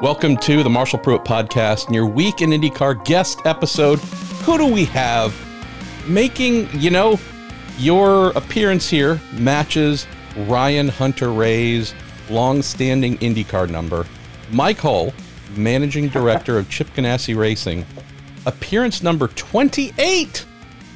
Welcome to the Marshall Pruett Podcast and your week in IndyCar guest episode. Who do we have making, you know, your appearance here matches Ryan Hunter-Reay's long-standing IndyCar number. Mike Hull, managing director of Chip Ganassi Racing, appearance number 28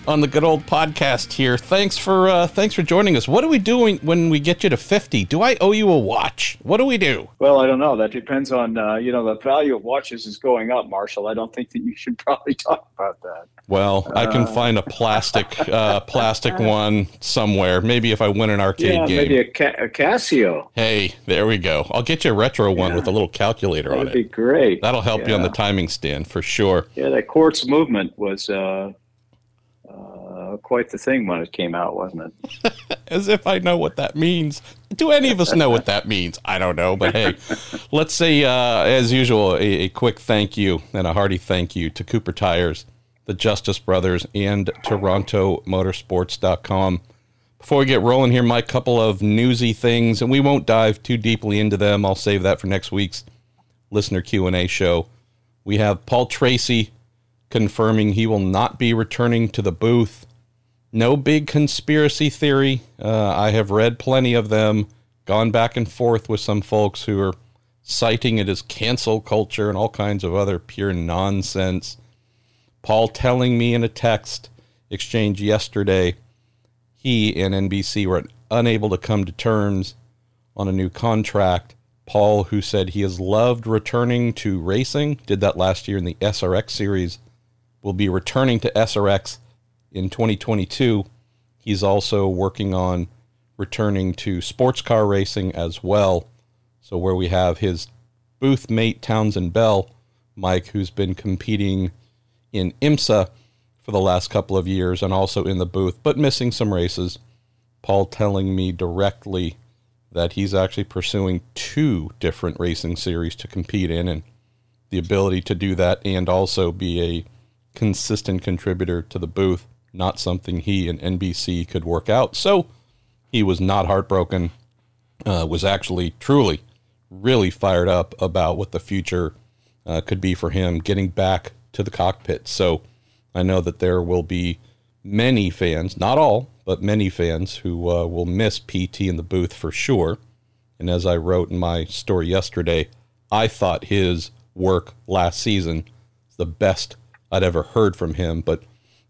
on the good old podcast here. Thanks for uh, thanks for joining us. What are we doing when we get you to 50? Do I owe you a watch? What do we do? Well, I don't know. That depends on uh, you know the value of watches is going up, Marshall. I don't think that you should probably talk about that. Well, I can uh, find a plastic uh, plastic one somewhere. Maybe if I win an arcade yeah, game. Maybe a, Ca- a, Casio. Hey, there we go. I'll get you a retro one yeah. with a little calculator That'd on it. That'd be great. That'll help yeah. you on the timing stand for sure. Yeah, that quartz movement was uh, quite the thing when it came out, wasn't it? As if I know what that means. Do any of us know what that means? I don't know, but hey, let's say, uh, as usual, a, a, quick thank you and a hearty thank you to Cooper Tires, the Justice Brothers, and TorontoMotorsports.com. Before we get rolling here, my couple of newsy things, and we won't dive too deeply into them. I'll save that for next week's listener Q and A show. We have Paul Tracy confirming he will not be returning to the booth no big conspiracy theory. Uh, I have read plenty of them, gone back and forth with some folks who are citing it as cancel culture and all kinds of other pure nonsense. Paul telling me in a text exchange yesterday he and NBC were unable to come to terms on a new contract. Paul, who said he has loved returning to racing, did that last year in the SRX series, will be returning to SRX in 2022, he's also working on returning to sports car racing as well. So, where we have his booth mate Townsend Bell, Mike, who's been competing in IMSA for the last couple of years and also in the booth, but missing some races. Paul telling me directly that he's actually pursuing two different racing series to compete in and the ability to do that and also be a consistent contributor to the booth not something he and NBC could work out. So he was not heartbroken, uh, was actually truly really fired up about what the future uh, could be for him getting back to the cockpit. So I know that there will be many fans, not all, but many fans who uh, will miss PT in the booth for sure. And as I wrote in my story yesterday, I thought his work last season the best I'd ever heard from him. But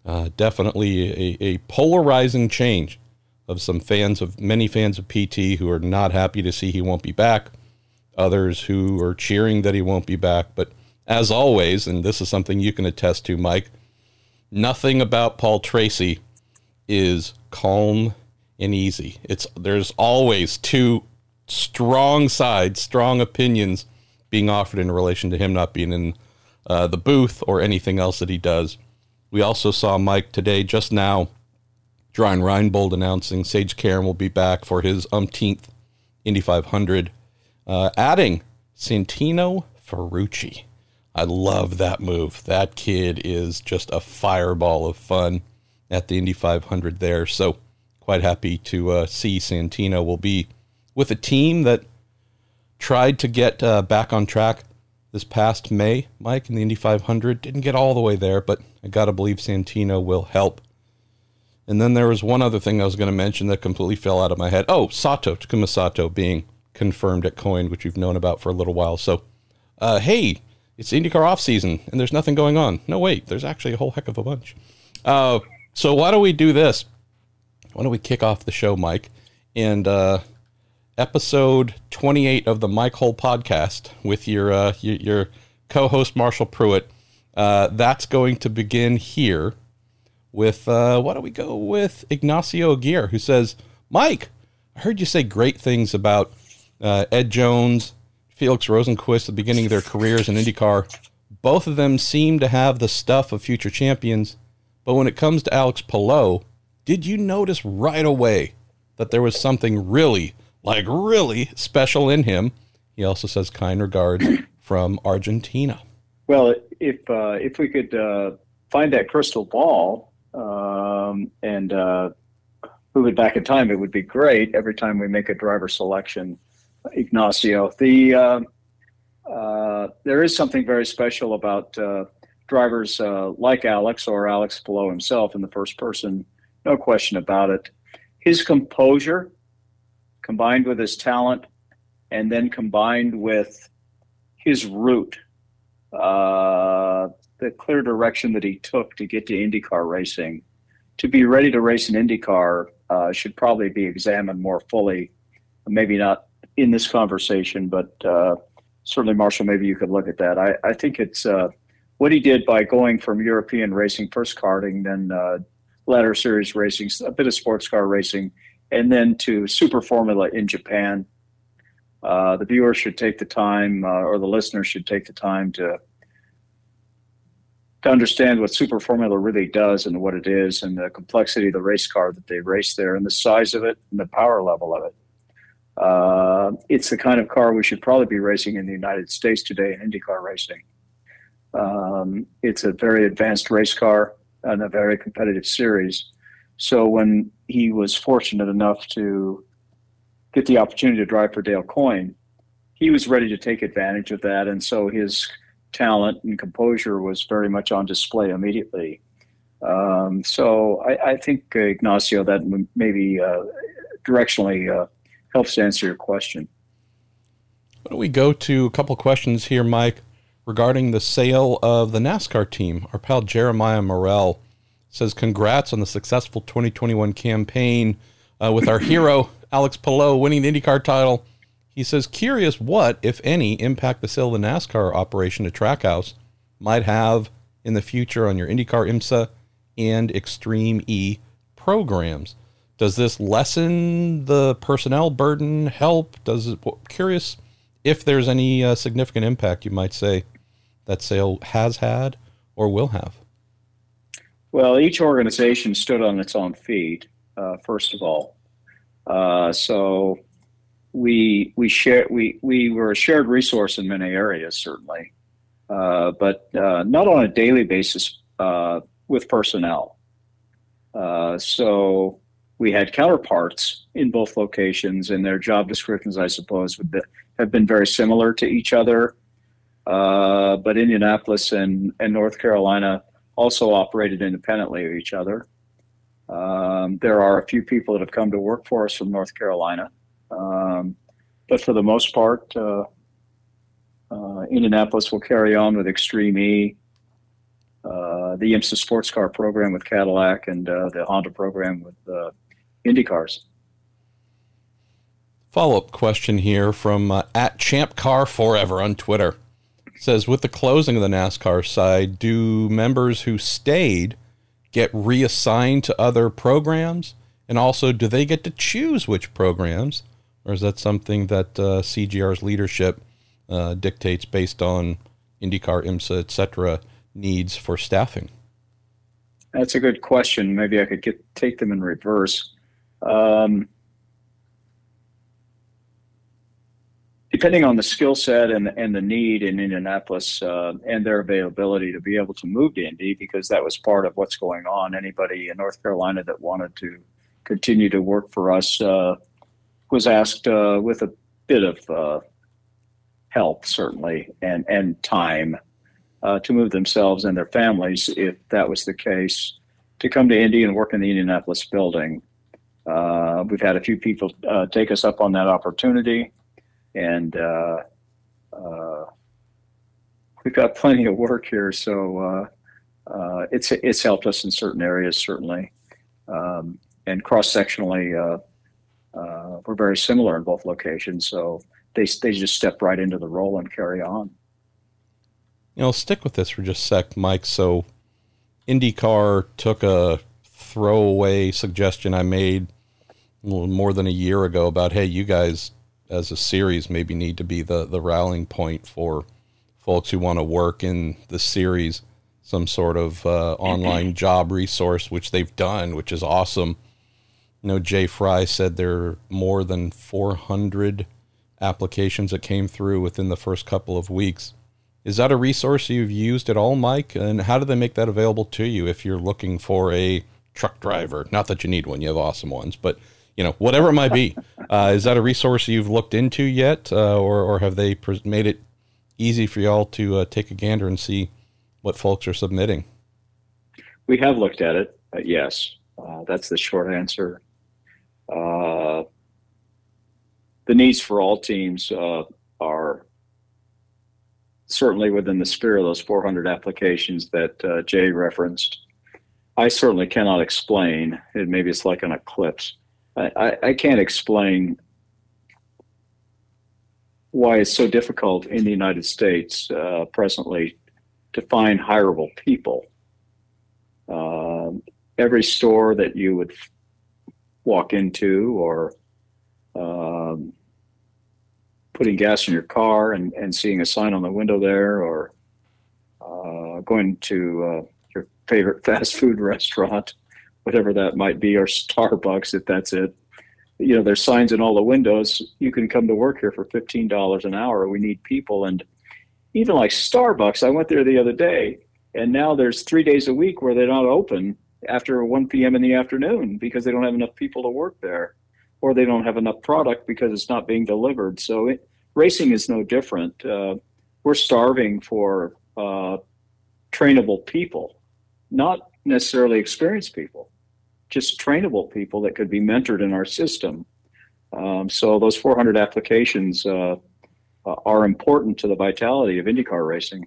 uh, definitely a, a, polarizing change of some fans of many fans of PT who are not happy to see he won't be back, others who are cheering that he won't be back. But as always, and this is something you can attest to, Mike, nothing about Paul Tracy is calm and easy. It's there's always two strong sides, strong opinions being offered in relation to him not being in uh, the booth or anything else that he does. We also saw Mike today, just now, Brian Reinbold announcing Sage Karam will be back for his umpteenth Indy 500, uh, adding Santino Ferrucci. I love that move. That kid is just a fireball of fun at the Indy 500 there. So, quite happy to uh, see Santino will be with a team that tried to get uh, back on track this past May, Mike, in the Indy 500. Didn't get all the way there, but I got to believe Santino will help. And then there was one other thing I was going to mention that completely fell out of my head. Oh, Sato, Takuma Sato being confirmed at Coyne, which we've known about for a little while. So, uh, hey, it's IndyCar off season and there's nothing going on. No, wait, there's actually a whole heck of a bunch. Uh, so why don't we do this? Why don't we kick off the show, Mike? And uh, episode 28 of the Mike Hull podcast with your uh, your, your, co-host Marshall Pruett. Uh, that's going to begin here with uh, why don't we go with Ignacio Aguirre, who says, "Mike, I heard you say great things about uh, Ed Jones, Felix Rosenqvist at the beginning of their careers in IndyCar. Both of them seem to have the stuff of future champions, but when it comes to Alex Palou, did you notice right away that there was something really?" Like really special in him. He also says kind regards from Argentina. Well, if uh, if we could uh, find that crystal ball um, and uh, move it back in time, it would be great. Every time we make a driver selection, Ignacio, the uh, uh, there is something very special about uh, drivers uh, like Alex or Alex Palou himself in the first person, no question about it. His composure, combined with his talent, and then combined with his route, uh, the clear direction that he took to get to IndyCar racing, to be ready to race an IndyCar uh, should probably be examined more fully. Maybe not in this conversation, but uh, certainly, Marshall, maybe you could look at that. I, I think it's uh, what he did by going from European racing, first karting, then uh, ladder series racing, a bit of sports car racing, and then to Super Formula in Japan. Uh, the viewer should take the time, uh, or the listener should take the time to to understand what Super Formula really does and what it is, and the complexity of the race car that they race there, and the size of it, and the power level of it. Uh, it's the kind of car we should probably be racing in the United States today in IndyCar racing. Um, it's a very advanced race car and a very competitive series. So when he was fortunate enough to get the opportunity to drive for Dale Coyne, he was ready to take advantage of that, and so his talent and composure was very much on display immediately. Um, so I, I, think uh, Ignacio, that maybe uh, directionally uh, helps answer your question. Why don't we go to a couple questions here, Mike, regarding the sale of the NASCAR team? Our pal Jeremiah Morel says, "Congrats on the successful 2021 campaign uh, with our hero Alex Palou winning the IndyCar title." He says, curious what, if any, impact the sale of the NASCAR operation to Trackhouse might have in the future on your IndyCar IMSA and Extreme E programs. Does this lessen the personnel burden? Help? Does it? Curious if there's any uh, significant impact you might say that sale has had or will have. Well, each organization stood on its own feet, uh, first of all. Uh, so we we share we we were a shared resource in many areas certainly, uh, but uh, not on a daily basis uh, with personnel. Uh, so we had counterparts in both locations, and their job descriptions, I suppose, would be, have been very similar to each other. But Indianapolis and, and North Carolina also operated independently of each other. Um, there are a few people that have come to work for us from North Carolina. Um, but for the most part, uh, uh, Indianapolis will carry on with Extreme E, uh, the IMSA sports car program with Cadillac, and uh, the Honda program with uh, Indy. Follow up question here from uh, at Champ Car Forever on Twitter. Says with the closing of the NASCAR side, do members who stayed get reassigned to other programs? And also, do they get to choose which programs? or is that something that uh, CGR's leadership uh, dictates based on IndyCar, IMSA, etc. needs for staffing? That's a good question. Maybe I could get take them in reverse. Um, depending on the skill set and, and the need in Indianapolis uh, and their availability to be able to move to Indy, because that was part of what's going on. Anybody in North Carolina that wanted to continue to work for us uh, was asked uh, with a bit of uh, help, certainly, and and time uh, to move themselves and their families, if that was the case, to come to Indy and work in the Indianapolis building. Uh, we've had a few people take us up on that opportunity, and uh, we've got plenty of work here. So it's it's helped us in certain areas, certainly, um, and cross sectionally uh, were very similar in both locations. So they they just step right into the role and carry on. You know, stick with this for just a sec, Mike. So IndyCar took a throwaway suggestion I made more than a year ago about, hey, you guys as a series maybe need to be the, the rallying point for folks who want to work in the series, some sort of uh, online job resource, which they've done, which is awesome. You know, Jay Frye said there are more than 400 applications that came through within the first couple of weeks. Is that a resource you've used at all, Mike? And how do they make that available to you if you're looking for a truck driver? Not that you need one, you have awesome ones, but you know, whatever it might be. Uh, is that a resource you've looked into yet, uh, or, or have they made it easy for y'all to uh, take a gander and see what folks are submitting. We have looked at it. Yes, uh, that's the short answer. Uh, the needs for all teams uh, are certainly within the sphere of those 400 applications that Jay referenced. I certainly cannot explain. It maybe it's like an eclipse. I, I, can't explain why it's so difficult in the United States uh, presently to find hireable people. Uh, every store that you would walk into or um, putting gas in your car and, and seeing a sign on the window there or uh, going to uh, your favorite fast food restaurant, whatever that might be, or Starbucks if that's it. You know, there's signs in all the windows. You can come to work here for fifteen dollars an hour. We need people, and even like Starbucks, I went there the other day, and now there's three days a week where they're not open after 1 p.m. in the afternoon because they don't have enough people to work there, or they don't have enough product because it's not being delivered. So it, racing is no different. Uh, we're starving for uh, trainable people, not necessarily experienced people, just trainable people that could be mentored in our system. Um, so those 400 applications uh, are important to the vitality of IndyCar racing.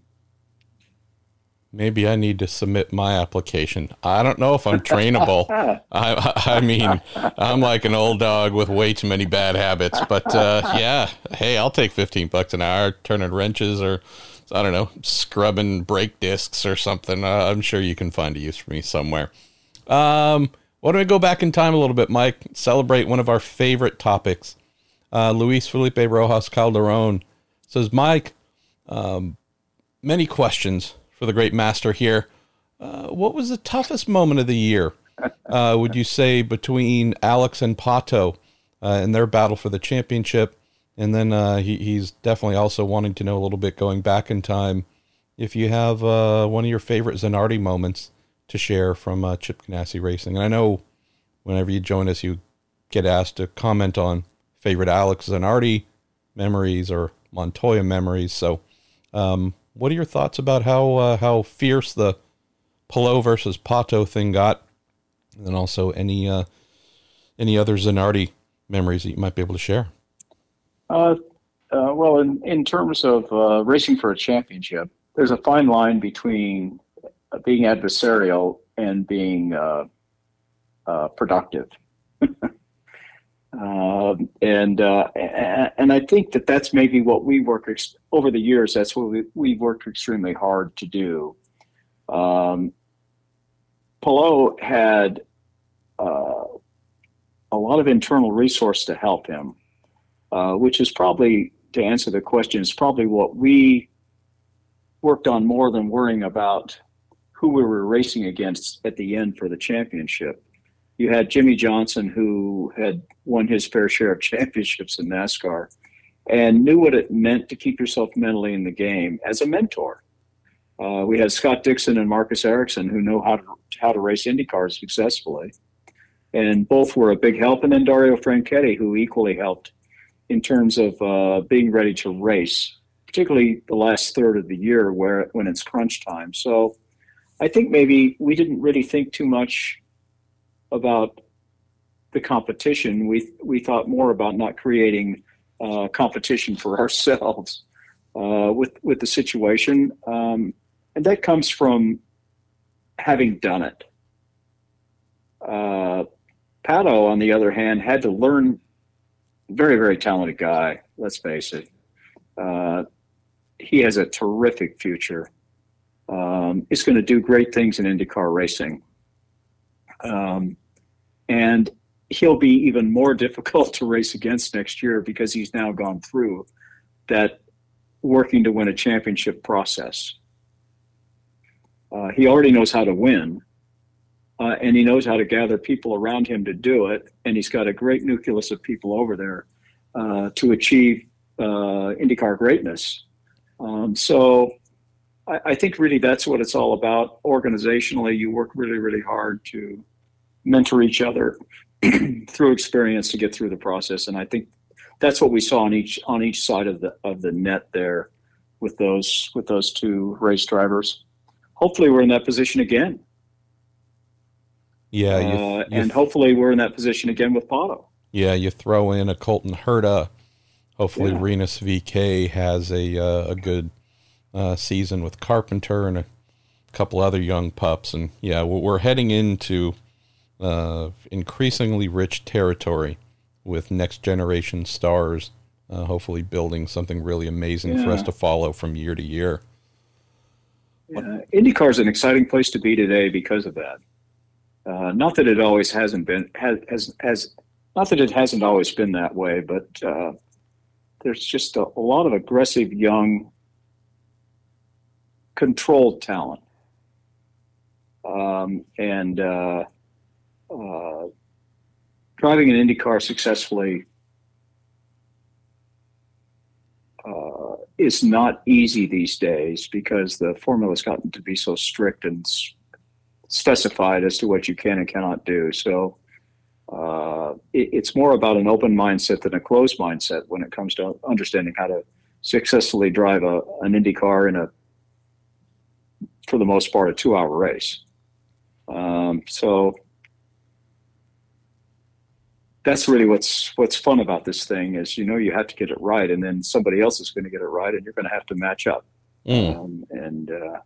Maybe I need to submit my application. I don't know if I'm trainable. I, I mean, I'm like an old dog with way too many bad habits. But uh, yeah, hey, I'll take 15 bucks an hour turning wrenches or I don't know, scrubbing brake discs or something. Uh, I'm sure you can find a use for me somewhere. Um, why don't we go back in time a little bit, Mike? Celebrate one of our favorite topics. Uh, Luis Felipe Rojas Calderon says, Mike, um, many questions for the great master here. Uh, what was the toughest moment of the year? Uh, would you say between Alex and Pato uh, in their battle for the championship? And then uh, he, he's definitely also wanting to know a little bit going back in time. If you have uh, one of your favorite Zanardi moments to share from uh, Chip Ganassi Racing, and I know whenever you join us, you get asked to comment on favorite Alex Zanardi memories or Montoya memories. So, um, what are your thoughts about how uh, how fierce the Palou versus Pato thing got, and then also any uh, any other Zanardi memories that you might be able to share? Uh, uh well, in in terms of uh, racing for a championship, there's a fine line between being adversarial and being uh, productive. Um, and uh, and I think that that's maybe what we work ex- over the years. That's what we, we've worked extremely hard to do. Um, Palou had uh, a lot of internal resource to help him, uh, which is probably to answer the question is probably what we worked on more than worrying about who we were racing against at the end for the championship you had Jimmie Johnson, who had won his fair share of championships in NASCAR and knew what it meant to keep yourself mentally in the game as a mentor. Uh, we had Scott Dixon and Marcus Ericsson, who know how to how to race Indy cars successfully, and both were a big help. And then Dario Franchitti, who equally helped in terms of uh, being ready to race, particularly the last third of the year, where when it's crunch time. So, I think maybe we didn't really think too much about the competition. We we thought more about not creating uh, competition for ourselves uh, with with the situation, um, and that comes from having done it. Uh, Pato, on the other hand, had to learn. Very very talented guy. Let's face it. Uh, he has a terrific future. Um, he's going to do great things in IndyCar racing. Um, and he'll be even more difficult to race against next year because he's now gone through that working to win a championship process. Uh, he already knows how to win, uh, and he knows how to gather people around him to do it. And he's got a great nucleus of people over there uh, to achieve uh, IndyCar greatness. Um, so I, I think really that's what it's all about. Organizationally, you work really, really hard to mentor each other through experience to get through the process. And I think that's what we saw on each on each side of the of the net there with those with those two race drivers. Hopefully, we're in that position again. Yeah, you, uh, you, and hopefully we're in that position again with Pato. Yeah, you throw in a Colton Herta. Hopefully, Yeah. Rinus VeeKay has a uh, a good uh, season with Carpenter and a couple other young pups, and yeah, we're heading into uh, increasingly rich territory with next generation stars. Uh, hopefully, building something really amazing for us to follow from year to year. Yeah, IndyCar is an exciting place to be today because of that. Uh, not that it always hasn't been has, has has not that it hasn't always been that way, but uh, there's just a, a lot of aggressive young, controlled talent, um, and uh, uh, driving an IndyCar successfully uh, is not easy these days because the formula's gotten to be so strict and specified as to what you can and cannot do. So uh, it, it's more about an open mindset than a closed mindset when it comes to understanding how to successfully drive a, an Indy car in a, for the most part, a two-hour race. Um, so that's really what's what's fun about this thing is you know you have to get it right and then somebody else is going to get it right and you're going to have to match up Mm. um, and uh,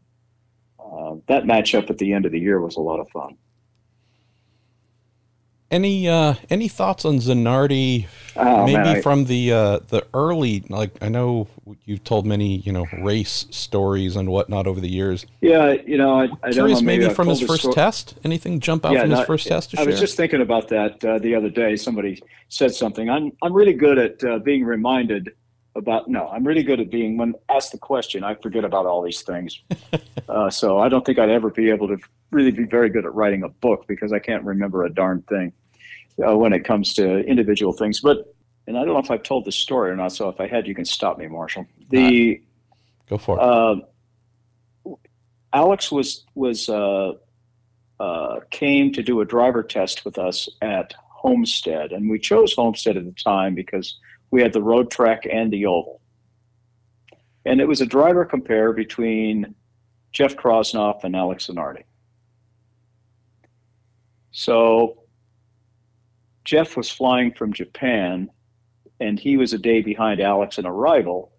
uh, that matchup at the end of the year was a lot of fun Any uh, any thoughts on Zanardi? oh, Maybe man, I- from the uh, the early, like I know you've told many you know race stories and whatnot over the years. yeah you know i, I don't Curious, know maybe, I've from his first sto- test. Anything jump out from his first test to I share? was just thinking about that uh, the other day. Somebody said something. I'm I'm really good at uh, being reminded about. No, I'm really good at being when asked the question. I forget about all these things. uh, so I don't think I'd ever be able to really be very good at writing a book because I can't remember a darn thing uh, when it comes to individual things. But and I don't know if I've told this story or not. So if I had, you can stop me, Marshall. The Go for it. uh, Alex was was uh, uh, came to do a driver test with us at Homestead, and we chose Homestead at the time because we had the road track and the oval, and it was a driver compare between Jeff Krosnoff and Alex Zanardi. So Jeff was flying from Japan, and he was a day behind Alex in arrival.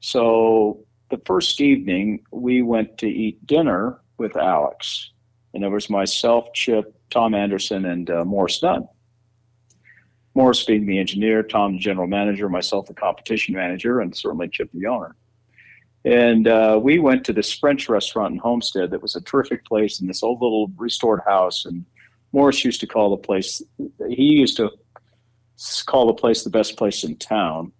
So the first evening, we went to eat dinner with Alex, and there was myself, Chip, Tom Anderson, and uh, Morris Nunn. Morris being the engineer, Tom the general manager, myself the competition manager, and certainly Chip the owner. And uh, we went to this French restaurant in Homestead that was a terrific place in this old little restored house. And Morris used to call the place, he used to call the place the best place in town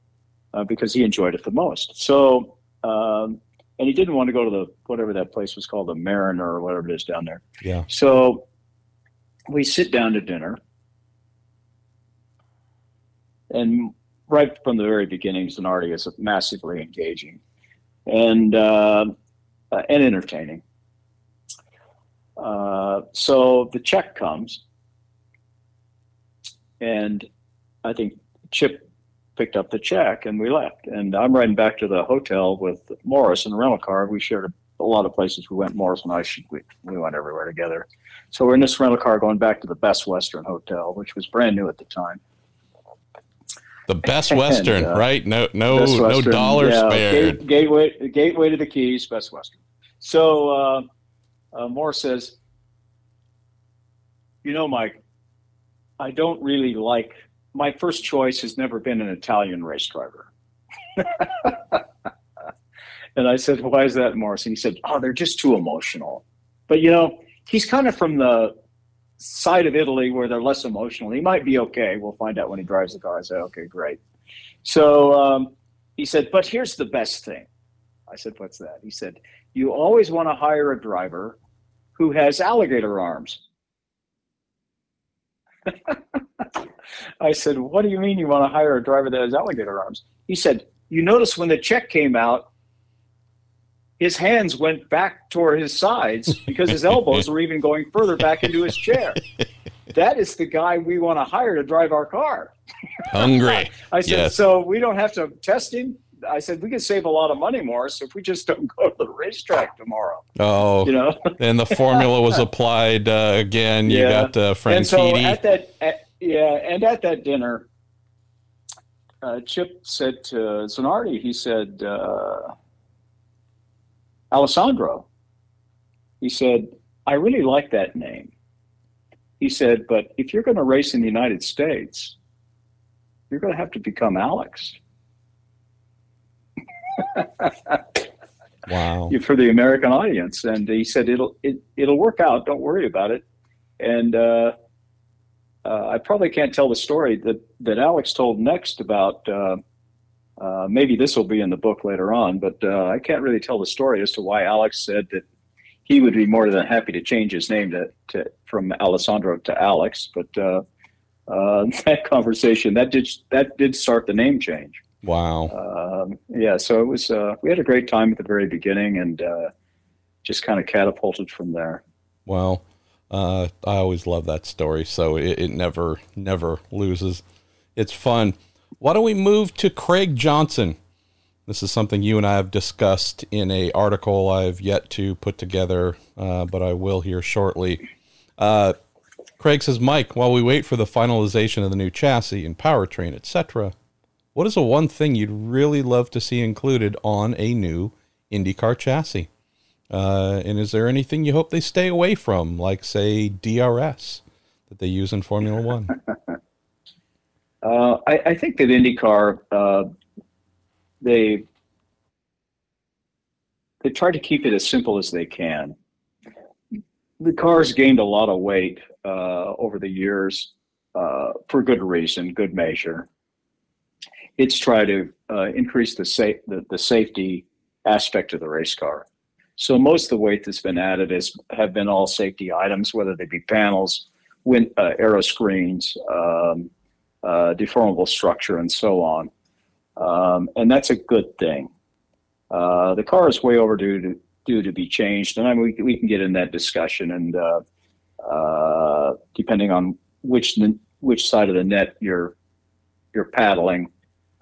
uh, because he enjoyed it the most. So, um, and he didn't want to go to the whatever that place was called, the Mariner or whatever it is down there. yeah. So we sit down to dinner, and right from the very beginning, Zanardi is massively engaging and uh, uh, and entertaining. Uh, so the check comes, and I think Chip picked up the check, and we left. And I'm riding back to the hotel with Morris in a rental car. We shared a, a lot of places. We went. Morris and I we, we went everywhere together. So we're in this rental car going back to the Best Western Hotel, which was brand new at the time. The best Western, uh, right? No, no, Best no dollar yeah, spared. Gate, gateway, gateway to the Keys, Best Western. So uh, uh, Moore says, "You know, Mike, I don't really like. My first choice has never been an Italian race driver." and I said, "Why is that, Morris?" And he said, "Oh, they're just too emotional." But you know, he's kind of from the side of Italy where they're less emotional. He might be okay. We'll find out when he drives the car. I said, "Okay, great." So um, he said, but here's the best thing. I said, what's that? He said, you always want to hire a driver who has alligator arms. I said, what do you mean you want to hire a driver that has alligator arms? He said, you notice when the check came out, his hands went back toward his sides because his elbows were even going further back into his chair. That is the guy we want to hire to drive our car. Hungry. I said, Yes. so we don't have to test him. I said we could save a lot of money, Morris, if we just don't go to the racetrack tomorrow. Oh, you know. and the formula was applied uh, again. You yeah. got uh. And so at that, at, yeah, and at that dinner, uh, Chip said to Zanardi, he said, uh, Alessandro. He said, I really like that name. He said, but if you're going to race in the United States, you're going to have to become Alex. wow. For the American audience. And he said, it'll, it, it'll work out. Don't worry about it. And, uh, uh, I probably can't tell the story that, that Alex told next about, uh, uh maybe this will be in the book later on, but uh, I can't really tell the story as to why Alex said that he would be more than happy to change his name to, to from Alessandro to Alex. But uh, uh, that conversation that did that did start the name change. Wow. Um, yeah. So it was. Uh, we had a great time at the very beginning, and uh, just kind of catapulted from there. Well, uh, I always love that story, so it, it never never loses. It's fun. Why don't we move to Craig Johnson? This is something you and I have discussed in a article I've yet to put together, uh, but I will here shortly. Uh, Craig says, Mike, while we wait for the finalization of the new chassis and powertrain, etc., what is the one thing you'd really love to see included on a new IndyCar chassis? Uh, and is there anything you hope they stay away from, like, say, DRS that they use in Formula One? uh, I, I, think that IndyCar uh, they they try to keep it as simple as they can. The car's gained a lot of weight uh, over the years uh, for good reason, good measure. It's tried to uh, increase the, sa- the, the safety aspect of the race car. So most of the weight that's been added is have been all safety items, whether they be panels, wind, aero screens, um, uh, deformable structure, and so on um, and that's a good thing. Uh, the car is way overdue to, due to be changed, and I mean, we, we can get in that discussion. And uh, uh, depending on which which side of the net you're you're paddling,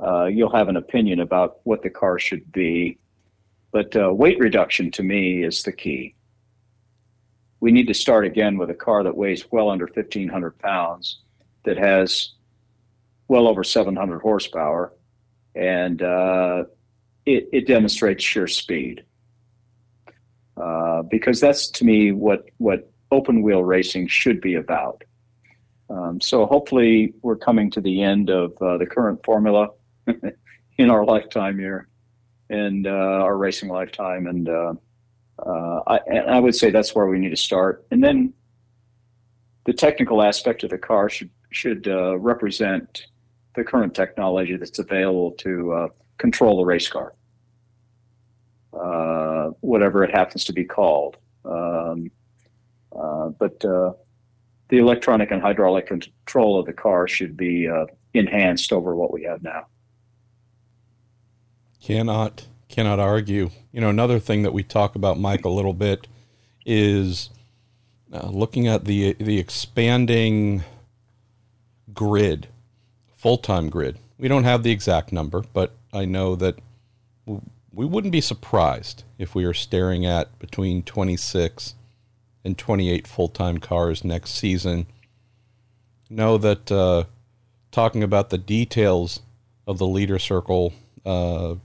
uh, you'll have an opinion about what the car should be. But uh, weight reduction to me is the key. We need to start again with a car that weighs well under 1,500 pounds, that has well over 700 horsepower, and uh, it, it, demonstrates sheer speed. Uh, because that's to me what what open wheel racing should be about. Um, so hopefully we're coming to the end of uh, the current formula in our lifetime here, and uh, our racing lifetime, and uh, uh, I, and I would say that's where we need to start, and then the technical aspect of the car should should represent the current technology that's available to uh, control the race car, uh, whatever it happens to be called. Um, uh, but uh, the electronic and hydraulic control of the car should be uh, enhanced over what we have now. Cannot cannot argue. You know, another thing that we talk about, Mike, a little bit is uh, looking at the the expanding grid full time grid. We don't have the exact number, but I know that we wouldn't be surprised if we are staring at between 26 and 28 full time cars next season. Know that uh, talking about the details of the Leader Circle uh,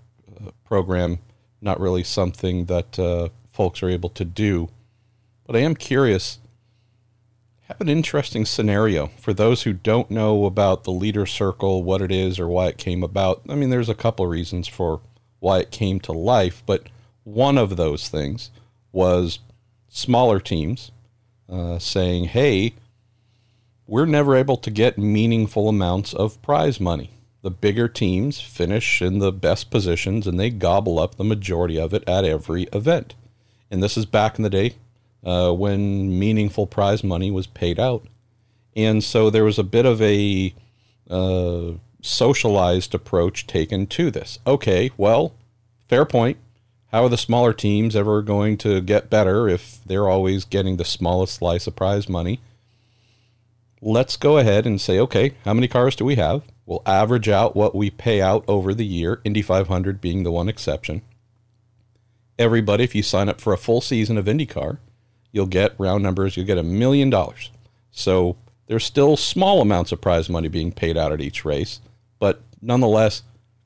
program, not really something that uh, folks are able to do. But I am curious have an interesting scenario for those who don't know about the leader circle, what it is, or why it came about. I mean, there's a couple reasons for why it came to life, but one of those things was smaller teams uh, saying, hey, we're never able to get meaningful amounts of prize money. The bigger teams finish in the best positions and they gobble up the majority of it at every event. And this is back in the day uh, when meaningful prize money was paid out. And so there was a bit of a uh, socialized approach taken to this. Okay, well, fair point. How are the smaller teams ever going to get better if they're always getting the smallest slice of prize money? Let's go ahead and say, okay, how many cars do we have? We'll average out what we pay out over the year, Indy 500 being the one exception. Everybody, if you sign up for a full season of IndyCar, you'll get round numbers, you'll get a million dollars. So there's still small amounts of prize money being paid out at each race, but nonetheless,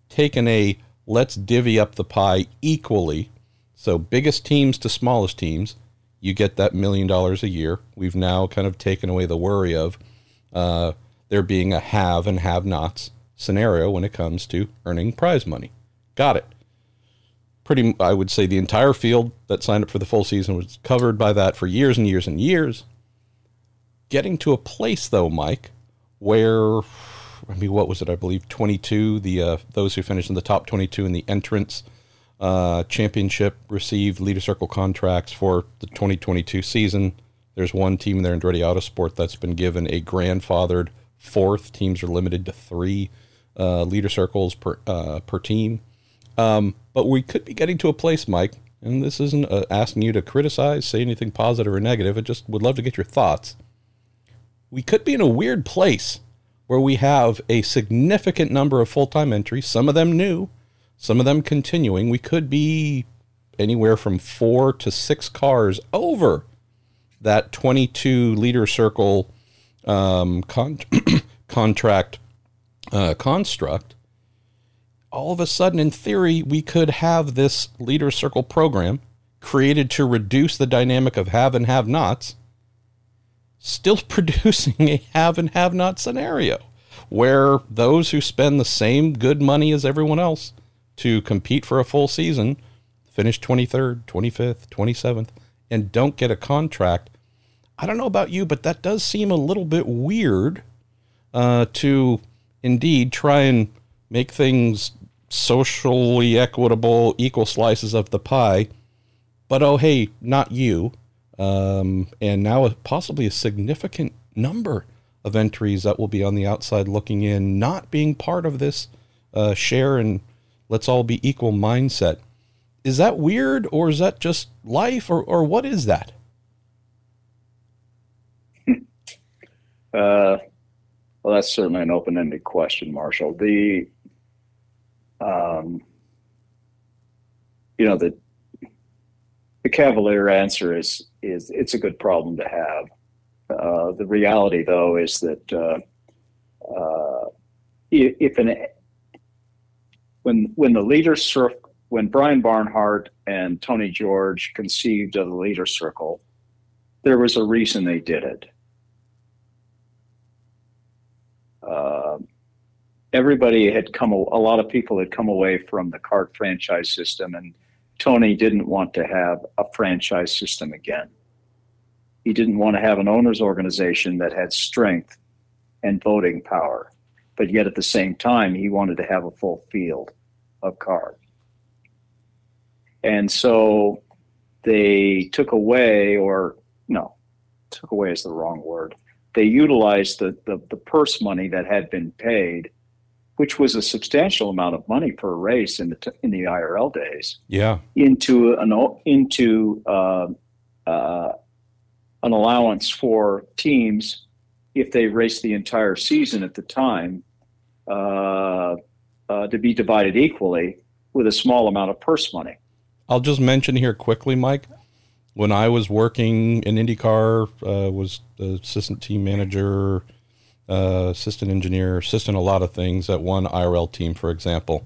taking a let's divvy up the pie equally. So biggest teams to smallest teams, you get that million dollars a year. We've now kind of taken away the worry of uh, there being a have and have nots scenario when it comes to earning prize money. Got it. Pretty, I would say the entire field that signed up for the full season was covered by that for years and years and years. Getting to a place though, Mike, where I mean, what was it? I believe 22. The uh, those who finished in the top 22 in the entrance uh, championship received leader circle contracts for the 2022 season. There's one team there in Andretti Autosport that's been given a grandfathered fourth. Teams are limited to three uh, leader circles per uh, per team. Um, but we could be getting to a place, Mike, and this isn't uh, asking you to criticize, say anything positive or negative. I just would love to get your thoughts. We could be in a weird place where we have a significant number of full time entries, some of them new, some of them continuing. We could be anywhere from four to six cars over that 22 leader circle um, con- contract uh, construct, all of a sudden, in theory, we could have this leader circle program created to reduce the dynamic of have and have nots, still producing a have and have not scenario where those who spend the same good money as everyone else to compete for a full season finish 23rd, 25th, 27th, and don't get a contract. I don't know about you, but that does seem a little bit weird uh, to indeed try and make things socially equitable, equal slices of the pie. But oh, hey, not you. Um, and now possibly a significant number of entries that will be on the outside looking in, not being part of this uh, share and let's all be equal mindset. Is that weird or is that just life or, or what is that? Uh, well, that's certainly an open-ended question, Marshall. The, um, you know, the the cavalier answer is is it's a good problem to have. Uh, the reality, though, is that uh, uh, if an when when the leader surf when Brian Barnhart and Tony George conceived of the leader circle, there was a reason they did it uh, everybody had come, a lot of people had come away from the CART franchise system, and Tony didn't want to have a franchise system again. He didn't want to have an owners organization that had strength and voting power, but yet at the same time, he wanted to have a full field of cars. And so they took away, or no, took away is the wrong word they utilized the, the, the purse money that had been paid, which was a substantial amount of money per race in the in the IRL days. Yeah, into an into uh, uh, an allowance for teams if they raced the entire season at the time uh, uh, to be divided equally with a small amount of purse money. I'll just mention here quickly, Mike when I was working in IndyCar, uh, was the assistant team manager, uh, assistant engineer, assistant a lot of things at one IRL team, for example.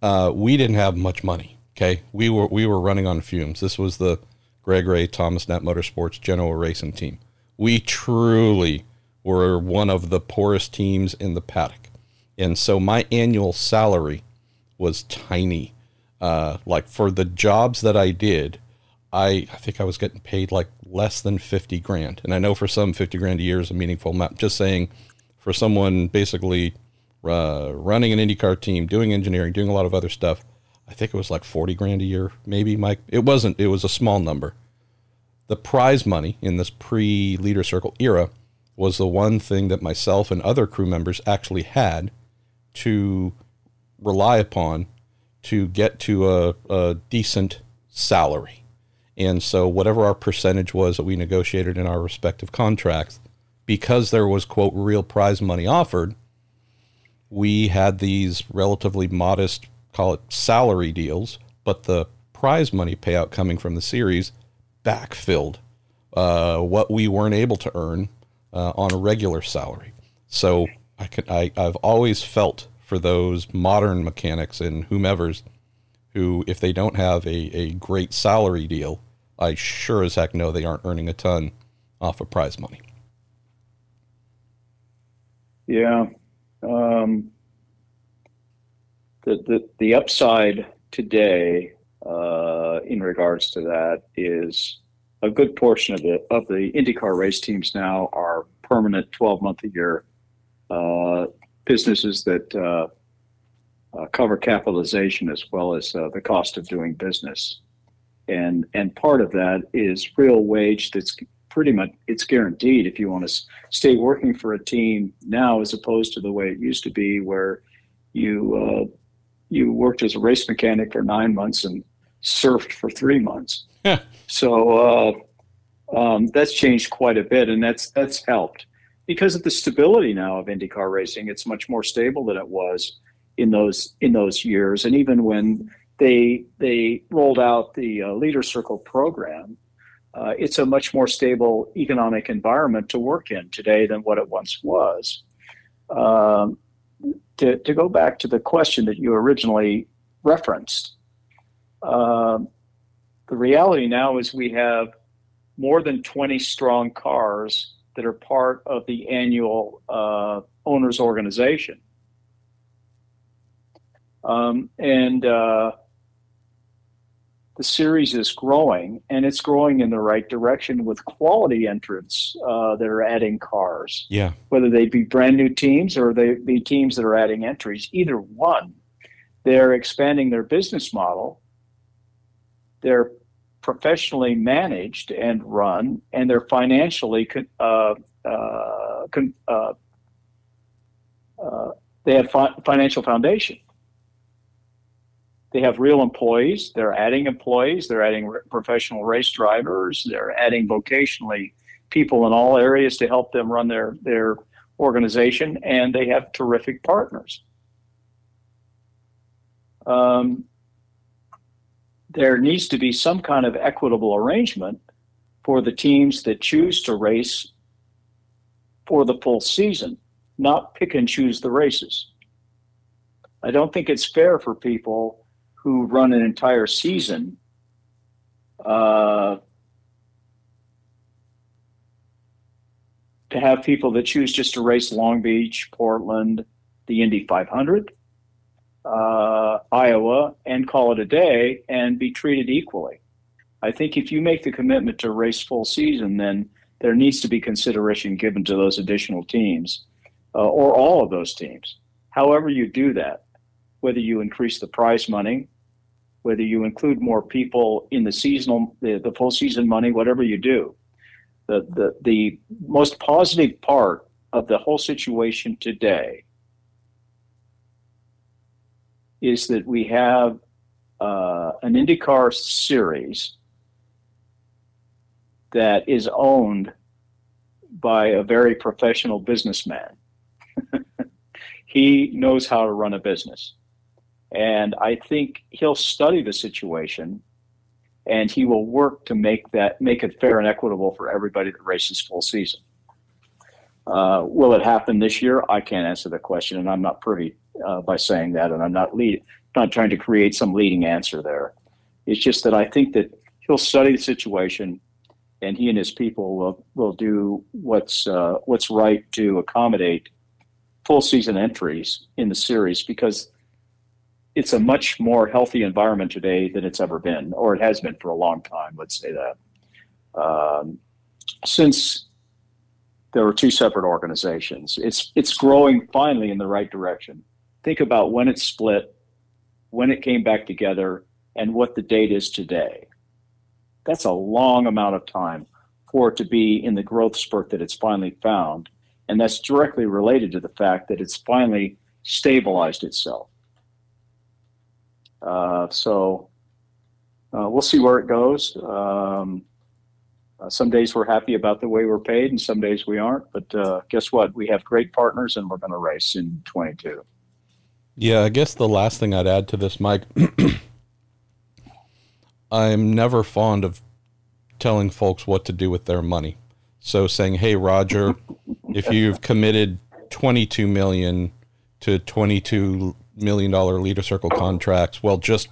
Uh, we didn't have much money. Okay, we were we were running on fumes. This was the Greg Ray Thomas Net Motorsports Genoa Racing team. We truly were one of the poorest teams in the paddock, and so my annual salary was tiny. Uh, like for the jobs that I did, I, I think I was getting paid like less than 50 grand. And I know for some 50 grand a year is a meaningful amount. Just saying for someone basically uh, running an IndyCar team, doing engineering, doing a lot of other stuff, I think it was like 40 grand a year, maybe, Mike. It wasn't, it was a small number. The prize money in this pre leader circle era was the one thing that myself and other crew members actually had to rely upon to get to a, a decent salary and so, whatever our percentage was that we negotiated in our respective contracts, because there was, quote, real prize money offered, we had these relatively modest, call it salary deals, but the prize money payout coming from the series backfilled uh, what we weren't able to earn uh, on a regular salary. So I could, I, I've always felt for those modern mechanics and whomever's who, if they don't have a, a great salary deal, I sure as heck know they aren't earning a ton off of prize money. Yeah. Um, the, the, the upside today uh, in regards to that is a good portion of the of the IndyCar race teams now are permanent 12 month a year uh, businesses that uh, uh, cover capitalization as well as uh, the cost of doing business, and and part of that is real wage that's pretty much it's guaranteed if you want to stay working for a team now as opposed to the way it used to be where you uh, you worked as a race mechanic for nine months and surfed for three months. Yeah. So uh, um, that's changed quite a bit, and that's that's helped because of the stability now of IndyCar racing. It's much more stable than it was in those in those years, and even when they they rolled out the uh, Leader Circle program, uh, it's a much more stable economic environment to work in today than what it once was. Um, to, to go back to the question that you originally referenced, uh, the reality now is we have more than 20 strong cars that are part of the annual uh, owners organization. Um, and uh, the series is growing, and it's growing in the right direction with quality entrants uh, that are adding cars. Yeah. Whether they be brand new teams or they be teams that are adding entries, either one, they're expanding their business model. They're professionally managed and run, and they're financially uh, uh, uh, uh, they have fi- financial foundation they have real employees. They're adding employees. They're adding re- professional race drivers. They're adding vocationally people in all areas to help them run their their organization, and they have terrific partners. Um, there needs to be some kind of equitable arrangement for the teams that choose to race for the full season, not pick and choose the races. I don't think it's fair for people who run an entire season uh, to have people that choose just to race Long Beach, Portland, the Indy 500, uh, Iowa, and call it a day and be treated equally. I think if you make the commitment to race full season, then there needs to be consideration given to those additional teams uh, or all of those teams. However, you do that, whether you increase the prize money, whether you include more people in the seasonal, the, the full season money, whatever you do. The, the, the most positive part of the whole situation today is that we have uh, an IndyCar series that is owned by a very professional businessman. he knows how to run a business. And I think he'll study the situation and he will work to make that make it fair and equitable for everybody that races full season. Uh, will it happen this year? I can't answer the question, and I'm not privy uh, by saying that, and I'm not lead, not trying to create some leading answer there. It's just that I think that he'll study the situation, and he and his people will will do what's uh, what's right to accommodate full season entries in the series because it's a much more healthy environment today than it's ever been, or it has been for a long time. Let's say that. Um, since there were two separate organizations, it's it's growing finally in the right direction. Think about when it split, when it came back together, and what the date is today. That's a long amount of time for it to be in the growth spurt that it's finally found, and that's directly related to the fact that it's finally stabilized itself uh, so uh, we'll see where it goes. Um, uh, some days we're happy about the way we're paid, and some days we aren't. But uh, guess what? We have great partners, and we're going to race in 22. Yeah, I guess the last thing I'd add to this, Mike, I'm never fond of telling folks what to do with their money. So saying, "Hey, Roger, if you've committed 22 million to 22 million dollar leader circle contracts, well, just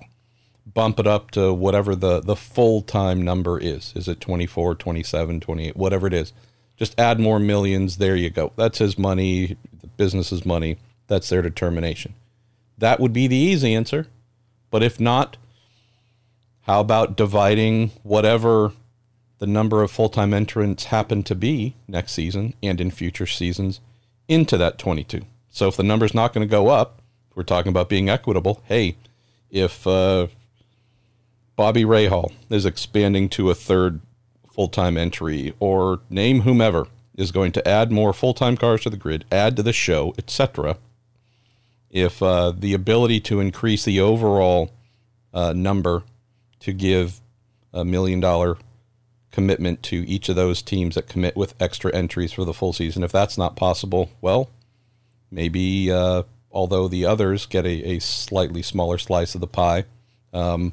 bump it up to whatever the the full time number is. Is it 24, 27, 28, whatever it is? Just add more millions. There you go. That's his money. The business's money. That's their determination. That would be the easy answer. But if not, how about dividing whatever the number of full time entrants happen to be next season and in future seasons into that 22? So if the number's not going to go up, we're talking about being equitable. Hey, if uh, Bobby Rahal is expanding to a third full time entry, or name whomever is going to add more full time cars to the grid, add to the show, etc. If uh, the ability to increase the overall uh, number to give a million dollar commitment to each of those teams that commit with extra entries for the full season, if that's not possible, well, maybe uh, although the others get a, a, slightly smaller slice of the pie, um,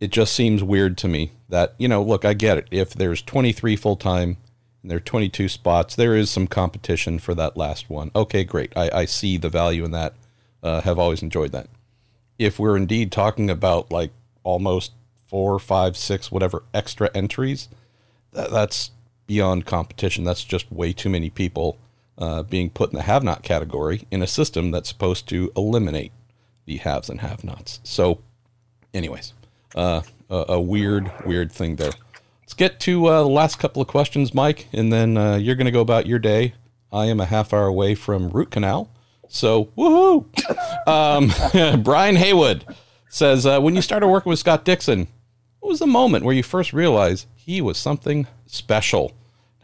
it just seems weird to me that, you know, look, I get it. If there's 23 full time and there are 22 spots, there is some competition for that last one. Okay, great. I, I see the value in that. Uh, have always enjoyed that. If we're indeed talking about like almost four, five, six, whatever extra entries, th- that's beyond competition. That's just way too many people uh, being put in the have not category in a system that's supposed to eliminate the haves and have nots. So, anyways, uh, a, a, weird, weird thing there. Let's get to uh, the last couple of questions, Mike, and then uh, you're going to go about your day. I am a half hour away from root canal. So, woohoo! um, Brian Haywood says, uh, When you started working with Scott Dixon, what was the moment where you first realized he was something special?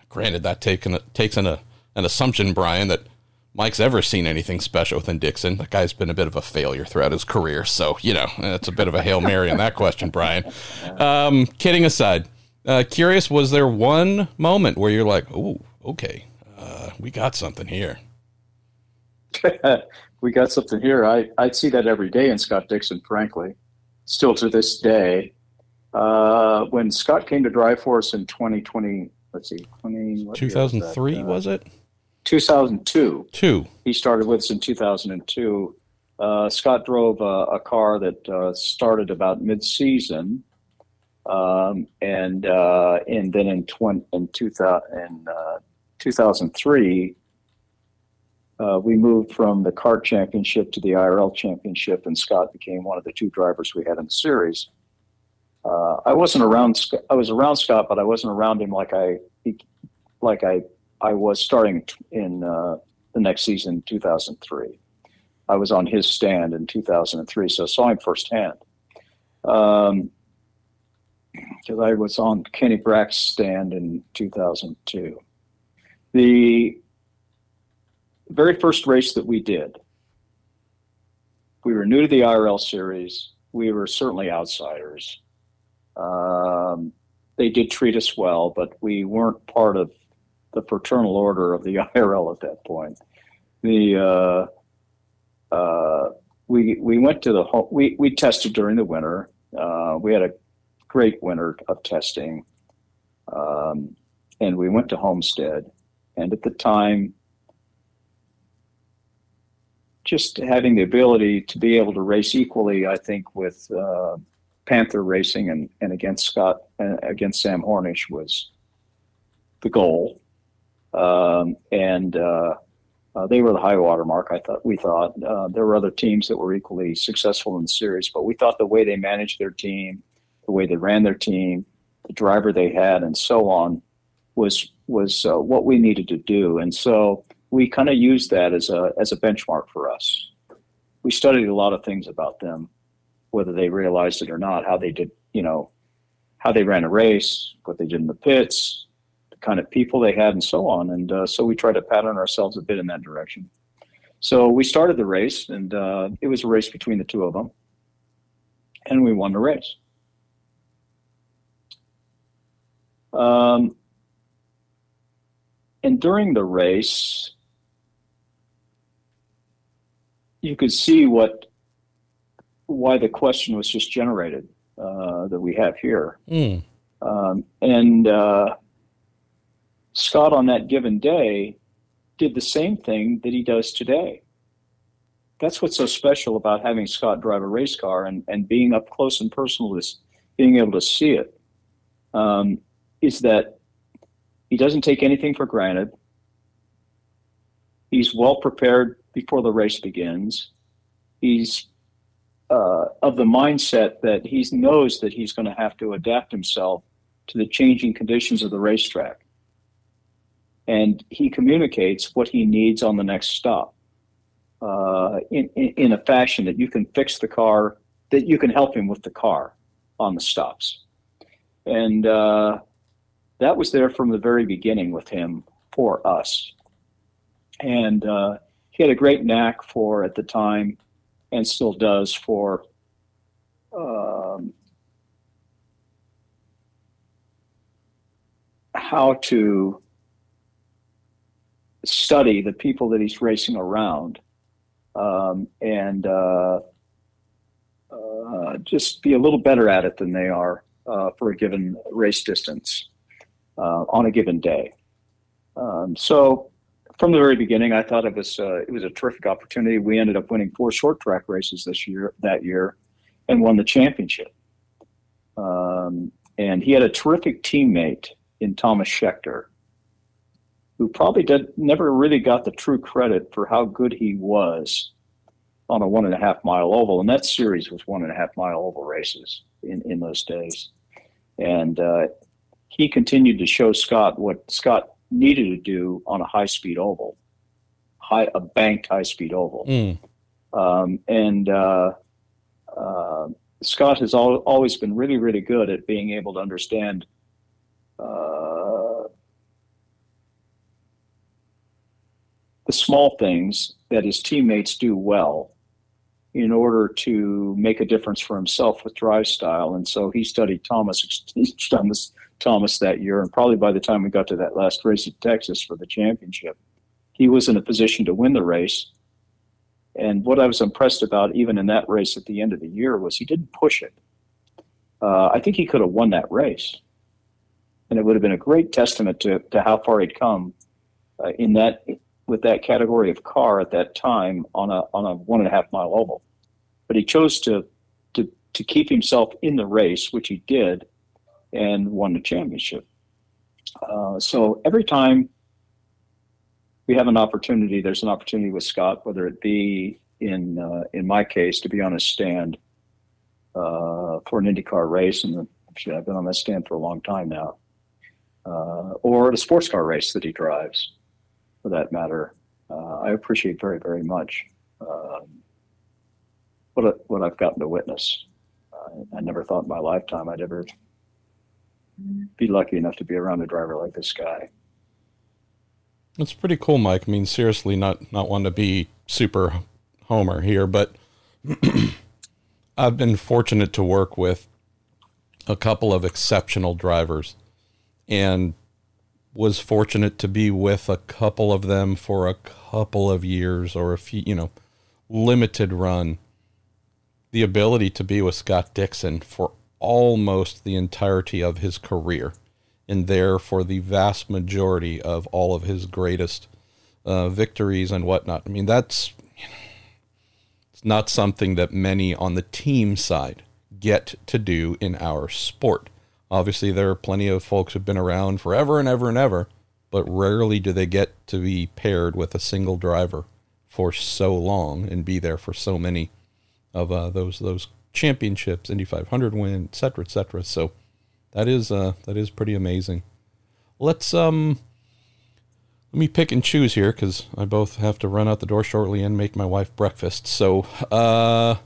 Granted, that taken, takes in a, an assumption, Brian, that Mike's ever seen anything special within Dixon. That guy's been a bit of a failure throughout his career. So, you know, it's a bit of a Hail Mary on that question, Brian. Um, kidding aside, uh, curious, was there one moment where you're like, oh, okay, uh, we got something here? we got something here. I, I'd see that every day in Scott Dixon, frankly, still to this day. Uh, when Scott came to drive for us in 2020, let's see, 20, 2003, was, was it? 2002. Two. He started with us in 2002. Uh, Scott drove a, a car that uh, started about mid-season, um, and uh, and then in 20, in, 2000, in uh, 2003, uh, we moved from the CART championship to the IRL championship, and Scott became one of the two drivers we had in the series. Uh, I wasn't around. I was around Scott, but I wasn't around him like I like I I was starting in uh, the next season, 2003. I was on his stand in 2003, so I saw him firsthand. Because um, I was on Kenny Brack's stand in 2002. The very first race that we did, we were new to the IRL series. We were certainly outsiders. Um, they did treat us well, but we weren't part of the fraternal order of the IRL at that point. The uh, uh, we we went to the home, we we tested during the winter. Uh, we had a great winter of testing, um, and we went to Homestead. And at the time, just having the ability to be able to race equally, I think, with uh, Panther Racing and, and against Scott uh, against Sam Hornish was the goal um, and uh, uh, they were the high water mark. I thought we thought uh, there were other teams that were equally successful in the series, but we thought the way they managed their team, the way they ran their team, the driver they had, and so on, was was uh, what we needed to do. And so we kind of used that as a as a benchmark for us. We studied a lot of things about them, whether they realized it or not, how they did, you know, how they ran a race, what they did in the pits, kind of people they had and so on. And uh, so we tried to pattern ourselves a bit in that direction. So we started the race, and uh, it was a race between the two of them, and we won the race. Um, and during the race, you could see what why the question was just generated uh, that we have here. Mm. Um, and uh, Scott, on that given day, did the same thing that he does today. That's what's so special about having Scott drive a race car and, and being up close and personal, this, being able to see it, um, is that he doesn't take anything for granted. He's well prepared before the race begins. He's uh, of the mindset that he knows that he's going to have to adapt himself to the changing conditions of the racetrack. And he communicates what he needs on the next stop uh, in, in, in, a fashion that you can fix the car, that you can help him with the car on the stops. And uh, that was there from the very beginning with him for us. And uh, he had a great knack for, at the time, and still does, for um, how to study the people that he's racing around um, and uh, uh, just be a little better at it than they are uh, for a given race distance uh, on a given day. Um, so from the very beginning, I thought it was uh, it was a terrific opportunity. We ended up winning four short track races this year that year, and won the championship. Um, and he had a terrific teammate in Tomas Scheckter, who probably did never really got the true credit for how good he was on a one and a half mile oval. And that series was one and a half mile oval races in, in those days. And uh, he continued to show Scott what Scott needed to do on a high speed oval, high a banked high speed oval. Mm. Um, and uh, uh, Scott has al- always been really, really good at being able to understand uh, the small things that his teammates do well in order to make a difference for himself with drive style. And so he studied Tomas, Tomas, Tomas that year. And probably by the time we got to that last race at Texas for the championship, he was in a position to win the race. And what I was impressed about, even in that race at the end of the year, was he didn't push it. Uh, I think he could have won that race and it would have been a great testament to, to how far he'd come uh, in that with that category of car at that time on a on a one and a half mile oval. But he chose to to to keep himself in the race, which he did, and won the championship. Uh, so every time we have an opportunity, there's an opportunity with Scott, whether it be in uh, in my case to be on a stand uh, for an IndyCar race, and I've been on that stand for a long time now uh, or the sports car race that he drives, for that matter. Uh, I appreciate very, very much um, what what I've gotten to witness. Uh, I never thought in my lifetime I'd ever be lucky enough to be around a driver like this guy. It's pretty cool, Mike. I mean, seriously, not not one to be super homer here, but I've been fortunate to work with a couple of exceptional drivers and was fortunate to be with a couple of them for a couple of years or a few, you know, limited run. The ability to be with Scott Dixon for almost the entirety of his career and there for the vast majority of all of his greatest uh, victories and whatnot. I mean, that's it's not something that many on the team side get to do in our sport. Obviously, there are plenty of folks who've been around forever and ever and ever, but rarely do they get to be paired with a single driver for so long and be there for so many of uh, those those championships, Indy 500 win, et cetera, et cetera. So that is uh, that is pretty amazing. Let's um let me pick and choose here because I both have to run out the door shortly and make my wife breakfast. So uh,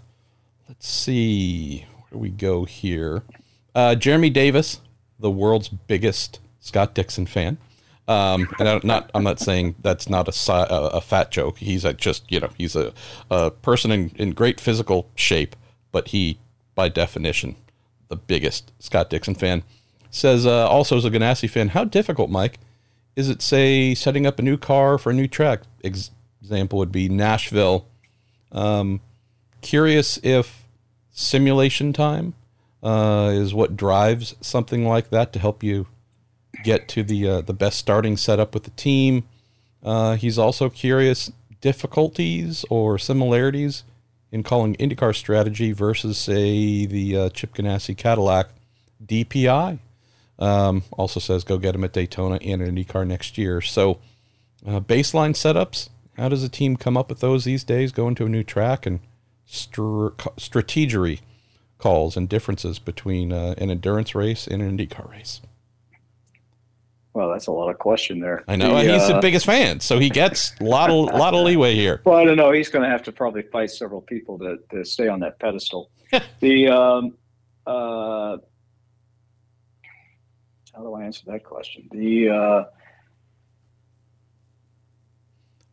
let's see where do we go here. Uh, Jeremy Davis, the world's biggest Scott Dixon fan. Um, and I'm not, I'm not saying that's not a, a, fat joke. He's a just, you know, he's a, a person in, in great physical shape, but he, by definition, the biggest Scott Dixon fan. Says uh, also as a Ganassi fan, how difficult, Mike, is it, say, setting up a new car for a new track? Ex- example would be Nashville Um, curious if simulation time uh, is what drives something like that to help you get to the uh, the best starting setup with the team. Uh, he's also curious difficulties or similarities in calling IndyCar strategy versus, say, the uh, Chip Ganassi Cadillac DPI. Um, also says go get him at Daytona and an IndyCar next year. So, uh, baseline setups. How does a team come up with those these days? Go into a new track and str- strategery calls and differences between uh, an endurance race and an IndyCar race. Well, that's a lot of question there. I know the, he's uh, the biggest fan, so he gets a lot of lot of leeway here. Well, I don't know. He's going to have to probably fight several people to, to stay on that pedestal. the um, uh, how do I answer that question? The uh,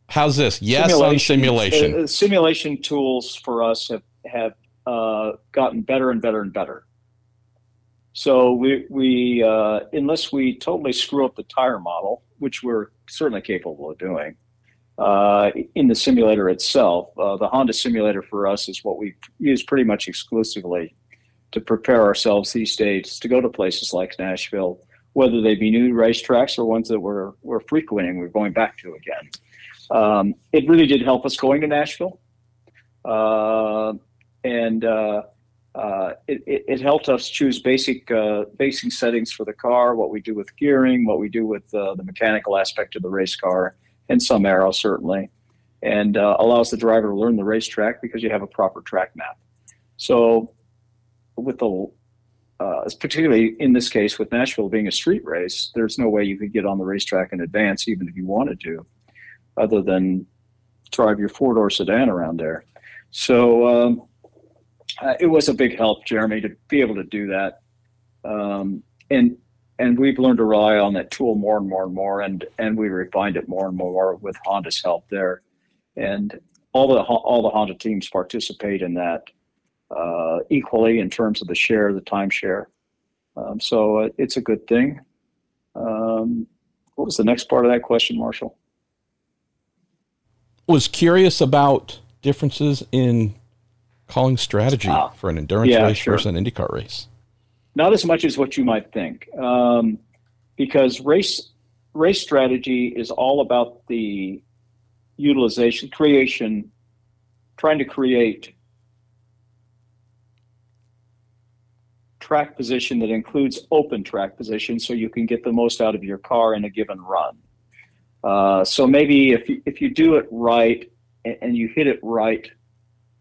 how's this? Yes, simulation, on simulation. Uh, simulation tools for us have have uh, gotten better and better and better. So we, we uh, unless we totally screw up the tire model, which we're certainly capable of doing, uh, in the simulator itself, uh, the Honda simulator for us is what we use pretty much exclusively to prepare ourselves these days to go to places like Nashville, whether they be new racetracks or ones that we're, we're frequenting, we're going back to again. Um, it really did help us going to Nashville. And uh, uh, it, it, it, helped us choose basic uh, basic settings for the car, what we do with gearing, what we do with uh, the mechanical aspect of the race car, and some aero certainly, and uh, allows the driver to learn the racetrack because you have a proper track map. So, with the uh, particularly in this case with Nashville being a street race, there's no way you could get on the racetrack in advance, even if you wanted to, other than drive your four door sedan around there. So. Um, uh, it was a big help, Jeremy, to be able to do that. Um, and and we've learned to rely on that tool more and more and more, and and we refined it more and more with Honda's help there. And all the all the Honda teams participate in that uh, equally in terms of the share, the timeshare. Um, so uh, it's a good thing. Um, what was the next part of that question, Marshall? Was curious about differences in calling strategy for an endurance yeah, race sure. versus an IndyCar race? Not as much as what you might think, um, because race race strategy is all about the utilization, creation, trying to create track position that includes open track position so you can get the most out of your car in a given run. Uh, so maybe if you, if you do it right and, and you hit it right,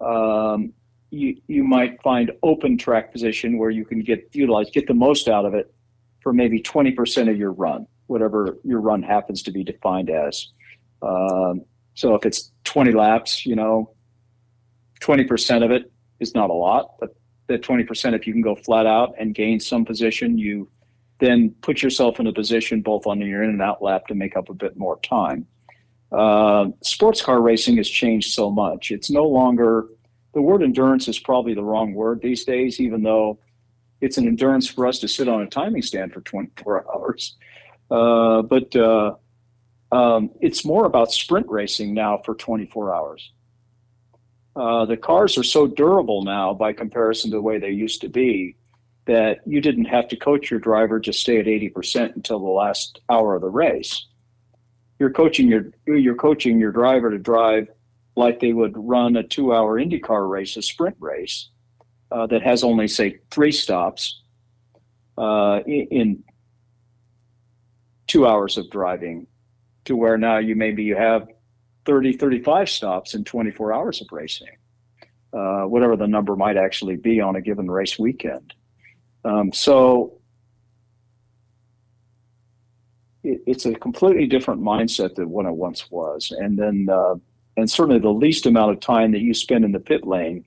um, you you might find open track position where you can get utilize get the most out of it for maybe 20% of your run, whatever your run happens to be defined as. Um, so if it's 20 laps, you know, 20% of it is not a lot, but that 20%, if you can go flat out and gain some position, you then put yourself in a position both on your in and out lap to make up a bit more time. Uh, sports car racing has changed so much. It's no longer the word endurance is probably the wrong word these days, even though it's an endurance for us to sit on a timing stand for 24 hours. Uh, but uh, um, it's more about sprint racing now for 24 hours. Uh, the cars are so durable now by comparison to the way they used to be that you didn't have to coach your driver to stay at 80% until the last hour of the race. You're coaching your you're coaching your driver to drive like they would run a two hour IndyCar race, a sprint race uh, that has only, say, three stops uh, in, two hours of driving, to where now you maybe you have 30, 35 stops in 24 hours of racing, uh, whatever the number might actually be on a given race weekend. Um, so it, it's a completely different mindset than what it once was. And then uh, and certainly the least amount of time that you spend in the pit lane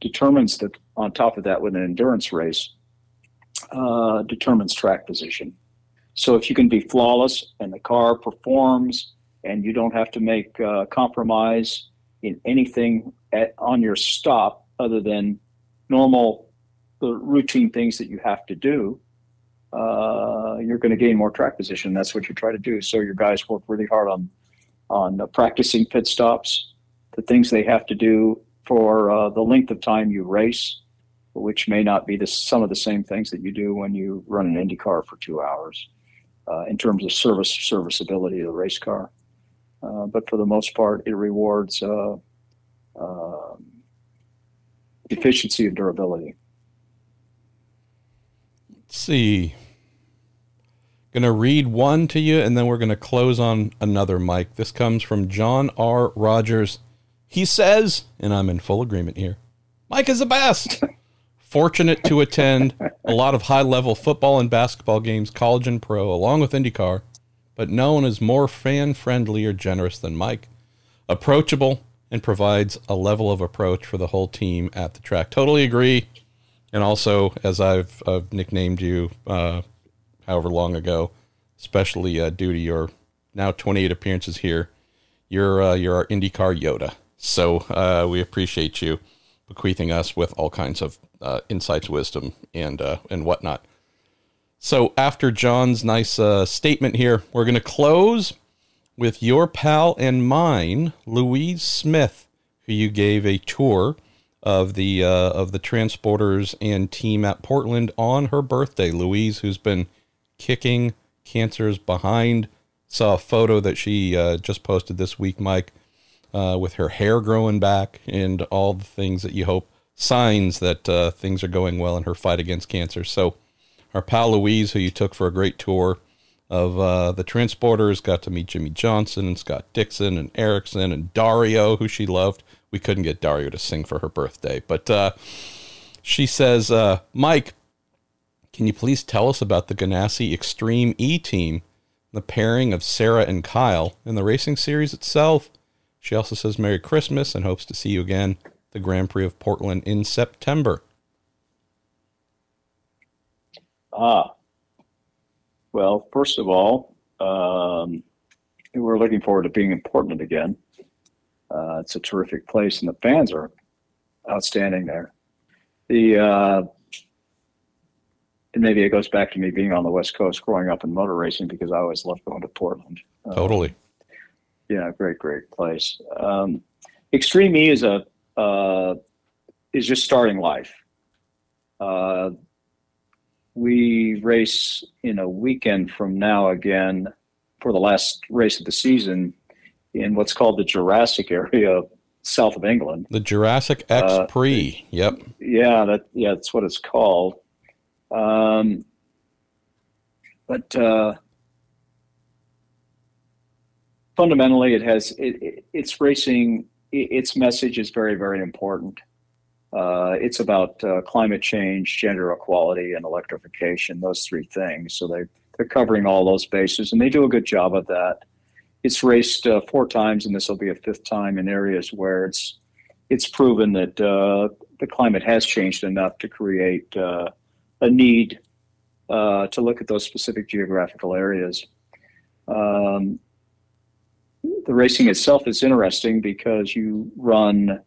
determines that on top of that with an endurance race uh, determines track position. So if you can be flawless and the car performs and you don't have to make uh, compromise in anything at, on your stop other than normal the routine things that you have to do uh, you're going to gain more track position. That's what you try to do. So your guys work really hard on on practicing pit stops, the things they have to do for uh, the length of time you race, which may not be the, some of the same things that you do when you run an Indy car for two hours uh, in terms of service serviceability of the race car. Uh, but for the most part, it rewards uh, um, efficiency and durability. Let's see. Going to read one to you, and then we're going to close on another, Mike. This comes from John R. Rogers. He says, and I'm in full agreement here Mike is the best. Fortunate to attend a lot of high level football and basketball games, college and pro, along with IndyCar, but no one is more fan friendly or generous than Mike. Approachable and provides a level of approach for the whole team at the track. Totally agree. And also, as I've, I've nicknamed you, uh, however long ago, especially uh, due to your now 28 appearances here, you're uh, you're our IndyCar Yoda. So uh, we appreciate you bequeathing us with all kinds of uh, insights, wisdom, and uh, and whatnot. So after John's nice uh, statement here, we're going to close with your pal and mine, Louise Smith, who you gave a tour of the uh, of the transporters and team at Portland on her birthday. Louise, who's been kicking cancer's behind, saw a photo that she uh, just posted this week, Mike, uh, with her hair growing back and all the things that you hope signs that uh, things are going well in her fight against cancer. So, our pal Louise, who you took for a great tour of uh, the transporters, got to meet Jimmie Johnson and Scott Dixon and Ericsson and Dario, who she loved. We couldn't get Dario to sing for her birthday, but uh, she says, uh, Mike, can you please tell us about the Ganassi Extreme E team, the pairing of Sarah and Kyle, and the racing series itself? She also says Merry Christmas and hopes to see you again the Grand Prix of Portland in September. Ah, well, first of all, um, we're looking forward to being in Portland again. Uh, it's a terrific place, and the fans are outstanding there. The uh, and maybe it goes back to me being on the West Coast, growing up in motor racing, because I always loved going to Portland. Uh, totally. Yeah, great, great place. Um, Extreme E is a uh, is just starting life. Uh, we race in a weekend from now again for the last race of the season in what's called the Jurassic area south of England. The Jurassic X uh, Prix. Yep. Yeah, that yeah, that's what it's called. Um, but uh, fundamentally, it has it, it, it's racing. It, its message is very very important. Uh, it's about uh, climate change, gender equality, and electrification. Those three things. So they they're covering all those bases, and they do a good job of that. It's raced uh, four times, and this will be a fifth time in areas where it's it's proven that uh, the climate has changed enough to create uh, a need uh, to look at those specific geographical areas. Um, the racing itself is interesting because you run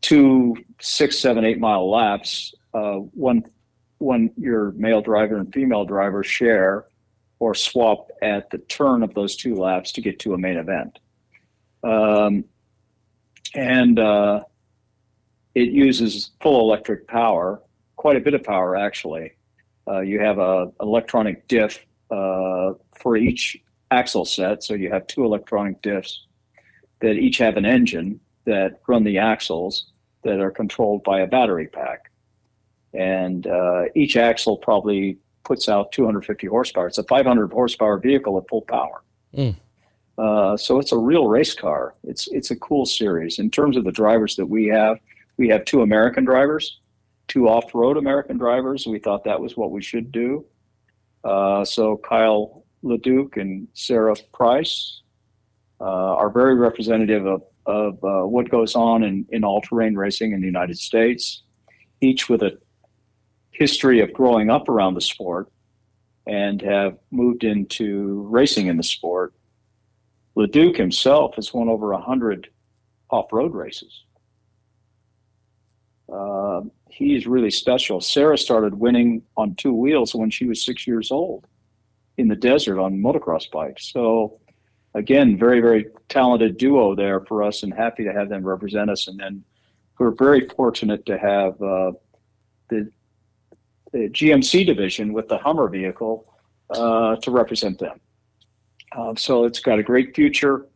two six, seven, eight mile laps. Uh, one, one your male driver and female driver share or swap at the turn of those two laps to get to a main event. Um, and uh, it uses full electric power, quite a bit of power actually. Uh, you have a electronic diff uh, for each axle set. So you have two electronic diffs that each have an engine that run the axles that are controlled by a battery pack. And uh, each axle probably puts out 250 horsepower. It's a 500 horsepower vehicle at full power. Mm. Uh, so it's a real race car. It's it's a cool series. In terms of the drivers that we have, we have two American drivers, two off-road American drivers. We thought that was what we should do. Uh, so Kyle LeDuc and Sarah Price uh, are very representative of, of uh, what goes on in, in all terrain racing in the United States, each with a history of growing up around the sport and have moved into racing in the sport. LeDuc himself has won over 100 off road races. Uh, he's really special. Sarah started winning on two wheels when she was six years old in the desert on motocross bikes. So again, very, very talented duo there for us and happy to have them represent us. And then we're very fortunate to have uh, the, the, GMC division with the Hummer vehicle uh, to represent them. Um, so it's got a great future.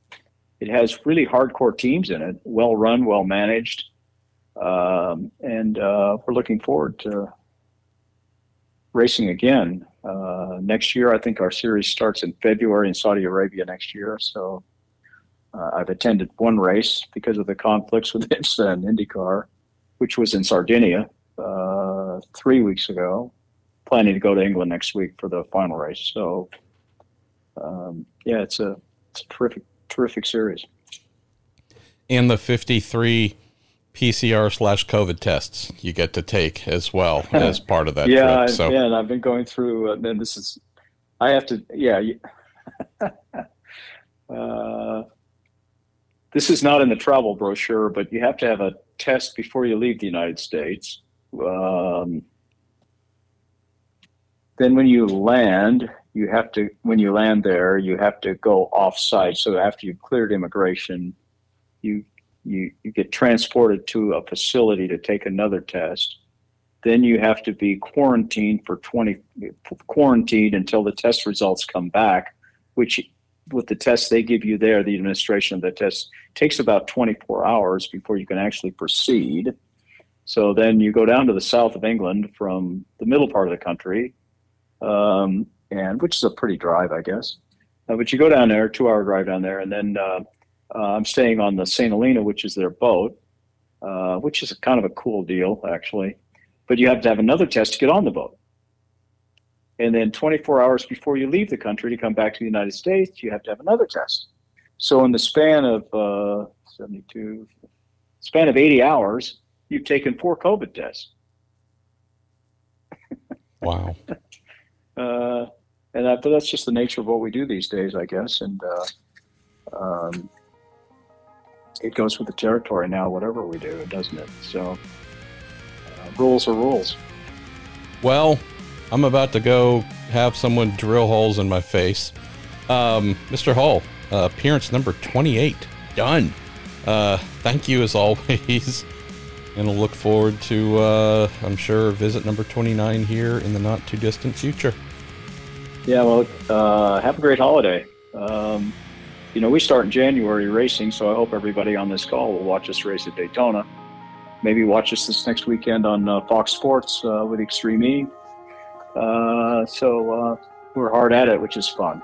It has really hardcore teams in it, well run, well managed. Um, and uh, we're looking forward to racing again. Uh, next year, I think our series starts in February in Saudi Arabia next year. So uh, I've attended one race because of the conflicts with IMSA and IndyCar, which was in Sardinia uh, three weeks ago. Planning to go to England next week for the final race. So um, yeah, it's a it's a terrific terrific series. And the 53 PCR slash COVID tests you get to take as well as part of that yeah, trip. So. Yeah, and I've been going through, uh, and this is, I have to, yeah. uh, this is not in the travel brochure, but you have to have a test before you leave the United States. Um, then when you land, you have to, when you land there, you have to go off site. So after you've cleared immigration, you you, you get transported to a facility to take another test. Then you have to be quarantined for 20 quarantined until the test results come back, which with the test they give you there, the administration of the test takes about 24 hours before you can actually proceed. So then you go down to the south of England from the middle part of the country, um, and which is a pretty drive, I guess. Uh, but you go down there, two hour drive down there, and then uh, I'm staying on the St. Helena, which is their boat, uh, which is kind of a cool deal, actually. But you have to have another test to get on the boat. And then 24 hours before you leave the country to come back to the United States, you have to have another test. So in the span of uh, 72, span of 80 hours, you've taken four COVID tests. Wow. uh, and that, but that's just the nature of what we do these days, I guess. And uh, um, it goes with the territory now, whatever we do, doesn't it? So uh, rules are rules. Well, I'm about to go have someone drill holes in my face. Um, Mr. Hull, uh, appearance number 28, done. Uh, thank you as always. And I'll look forward to, uh, I'm sure, visit number 29 here in the not too distant future. Yeah, well, uh, have a great holiday. Um, you know, we start in January racing, so I hope everybody on this call will watch us race at Daytona. Maybe watch us this next weekend on uh, Fox Sports uh, with Extreme E. Uh, so uh, we're hard at it, which is fun.